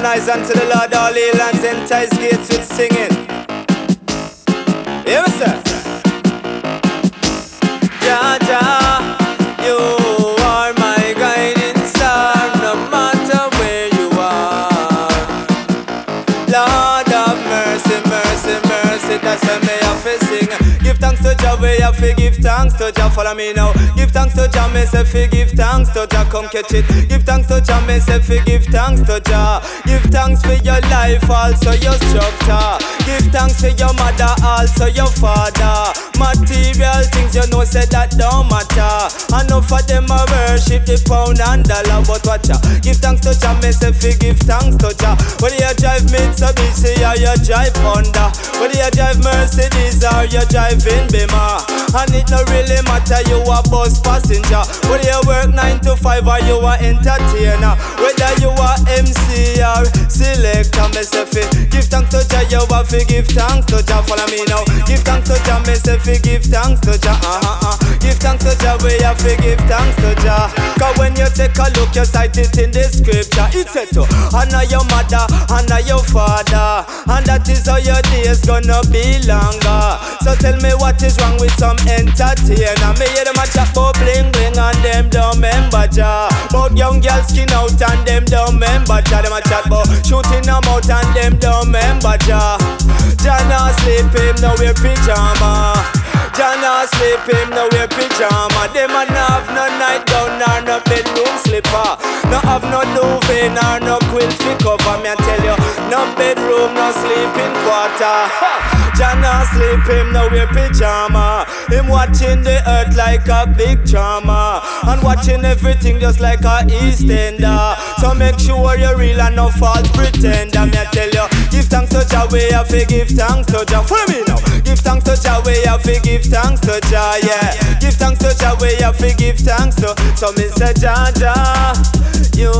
Noise unto the Lord, all ye lands, and entice gates with singing. Hear me, sir? You are my guiding star, no matter where you are. Lord of mercy, mercy, mercy, that's why me to we have to give thanks to Jah. Follow me now. Give thanks to Jah, me say fi give thanks to Jah. Come catch it. Give thanks to Jah, me say fi give thanks to Jah. Give thanks for your life, also your structure. Give thanks for your mother, also your father. Material things you know say that don't matter. Enough of them a worship the pound and dollar, but watch ya. Give thanks to Jah, me say fi give thanks to Jah. Whether you drive Mitsubishi or you drive Honda, whether you drive Mercedes or you driving Beamer, and it no really matter you a bus passenger. Whether you work nine to five or you a entertainer, whether you a MC or selector, me say fi give thanks to Jah. You a fi give thanks to Jah. Follow me now. Give thanks to Jah, me say fi give thanks to Jah. Uh, uh, uh. Give thanks to Jah, we have to give thanks to Jah. Cause when you take a look, you cite it in the scripture. It said to honor your mother, honor your father, and that is how your days gonna be longer. So tell me what is wrong with some entertainer? Me hear them a chat about bling bling and them don't remember Jah. About young girls skin out and them don't remember Jah. Them a chat about shooting them out and them don't remember Jah. Jah not sleep him no wear pajama. Jah not sleep him no wear pajama. Them a no have no nightgown nor no bedroom slipper. No have no duvet nor no quilt fi cover. Me I tell you, no bedroom, no sleeping quarter. Jah not sleep him no wear pajama. Him watching the earth like a big drama and watching everything just like a EastEnder. So make sure you're real and no false pretender. Me tell you, give thanks to Jah, we have to give thanks to Jah. Follow me now. Give thanks to Jah, we have to give thanks to Jah. Yeah, give thanks to Jah, we have to give thanks to. So me say Jah Jah, you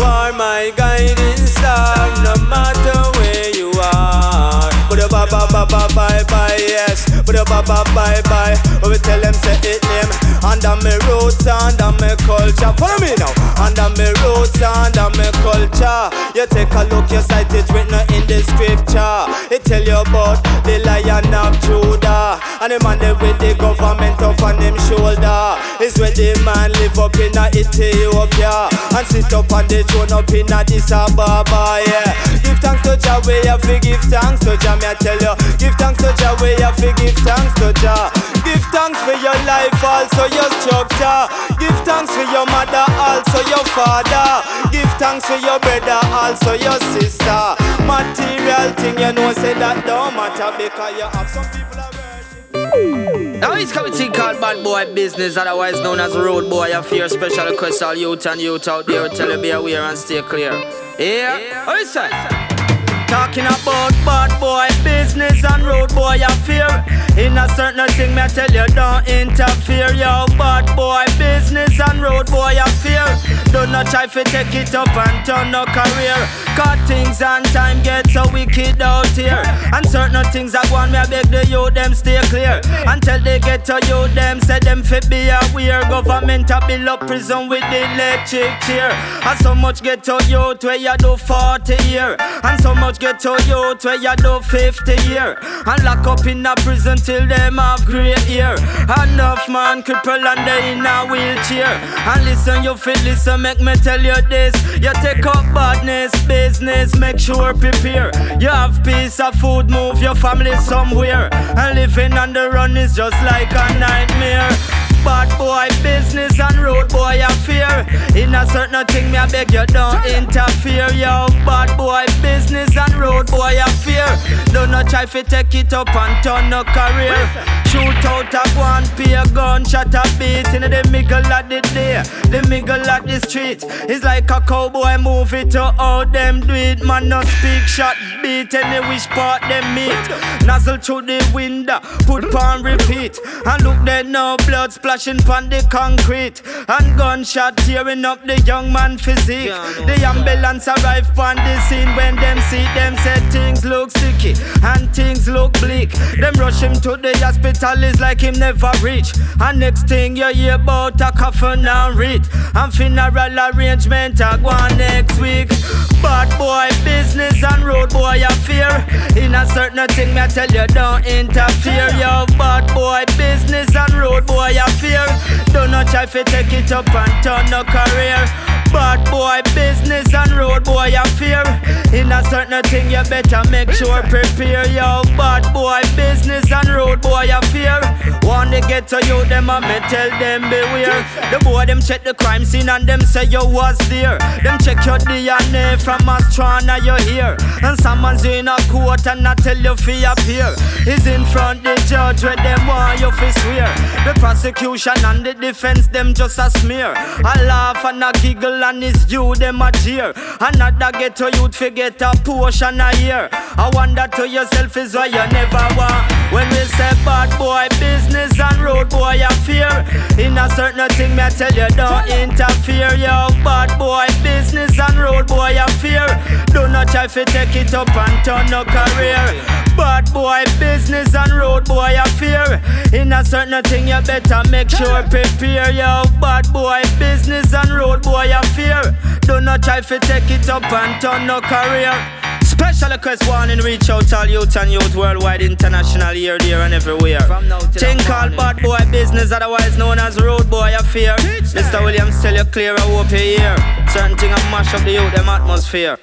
are my guiding star, no matter where you are. But a ba ba ba ba bye bye yes, but a ba ba bye bye. When we tell them say it name, under me roots, under me culture. Follow me now, under me roots, under me culture. You take a look, you cite it written in the scripture. It tell you about the lion of Judah and the man there with the government up on him shoulder. Is where the man live up in Ethiopia and sit up on the throne up in Addis Ababa. Yeah, give thanks to Jah, we have to give thanks to Jah. Me I tell you, give thanks to Jah, we have to give thanks to Jah. Give thanks for your life, also your structure. Give thanks for your mother, also your father. Give thanks for your brother, also your sister. Material thing, you know, say that don't matter because you have some people. Now he's coming to called Bad Boy Business, otherwise known as Road Boy. I fear special request all youth and youth out there. Tell you be aware and stay clear. Yeah, yeah. what you say? Talking about bad boy business and road boy affair. In a certain thing, me tell you, don't interfere. Yo, bad boy business and road boy affair. Do not try to take it up and turn no career. Cut things and time get so wicked out here. And certain things I want me, I beg the youth them stay clear. Until they get to you, them say them fit be aware. Government a build up prison with the electric chair. And so much get to youth where you do 40 year. And so much get to where you do 50 year. And lock up in a prison till them have great ear. Enough man cripple and they in a wheelchair. And listen, you feel listen, make me tell you this. You take up badness, business, make sure prepare. You have piece of food, move your family somewhere. And living on the run is just like a nightmare. Bad boy business and road boy affair. In a certain thing, me I beg you don't interfere. Yo, bad boy business and road boy affair. Do not no try to take it up and turn no career. Shoot out a one, pay a gunshot a beat in the middle of the day, the middle of the street. It's like a cowboy movie to how them do it. Man, no speak shot, beat any which part them meet. Nozzle through the window, put on repeat, and look there no blood splash splashing pon the concrete. And gunshot tearing up the young man physique. The ambulance arrive pon the scene when them see them say things look sticky and things look bleak. Them rush him to the hospital is like him never reach. And next thing you hear about a coffin and read. And funeral arrangement a go on next week. Bad boy business and road boy affair. In a certain thing, me I tell you don't interfere. Yo, bad boy business and road boy affair. Don't not try to take it up and turn no career. Bad boy business and road boy affair. In a certain thing, you better make sure prepare. Yo, bad boy business and road boy affair. Want to get to you, them and me tell them beware. The boy them check the crime scene and them say you was there. Them check your DNA from Astrana you here. And someone's in a court and I tell you fi appear. Is in front the judge where them want you fi swear. The and the defense them just a smear. I laugh and I giggle and it's you them a jeer. Another get to youth fi get a portion a year. I wonder to yourself is why you never want. When we say bad boy business and road boy affair. In a certain thing me tell you don't interfere. Yo, bad boy business and road boy affair. Do not try to take it up and turn no career. Bad boy business and road boy affair. In a certain thing you better make sure prepare. Yo, bad boy business and road boy affair. Do not try to take it up and turn no career. Special request warning, reach out to all youth and youth worldwide, international, here, there, and everywhere. Thing called bad boy business, otherwise known as road boy affair. Mr. Williamz tell you clear, I hope you hear. Certain thing I mash up the youth, them atmosphere.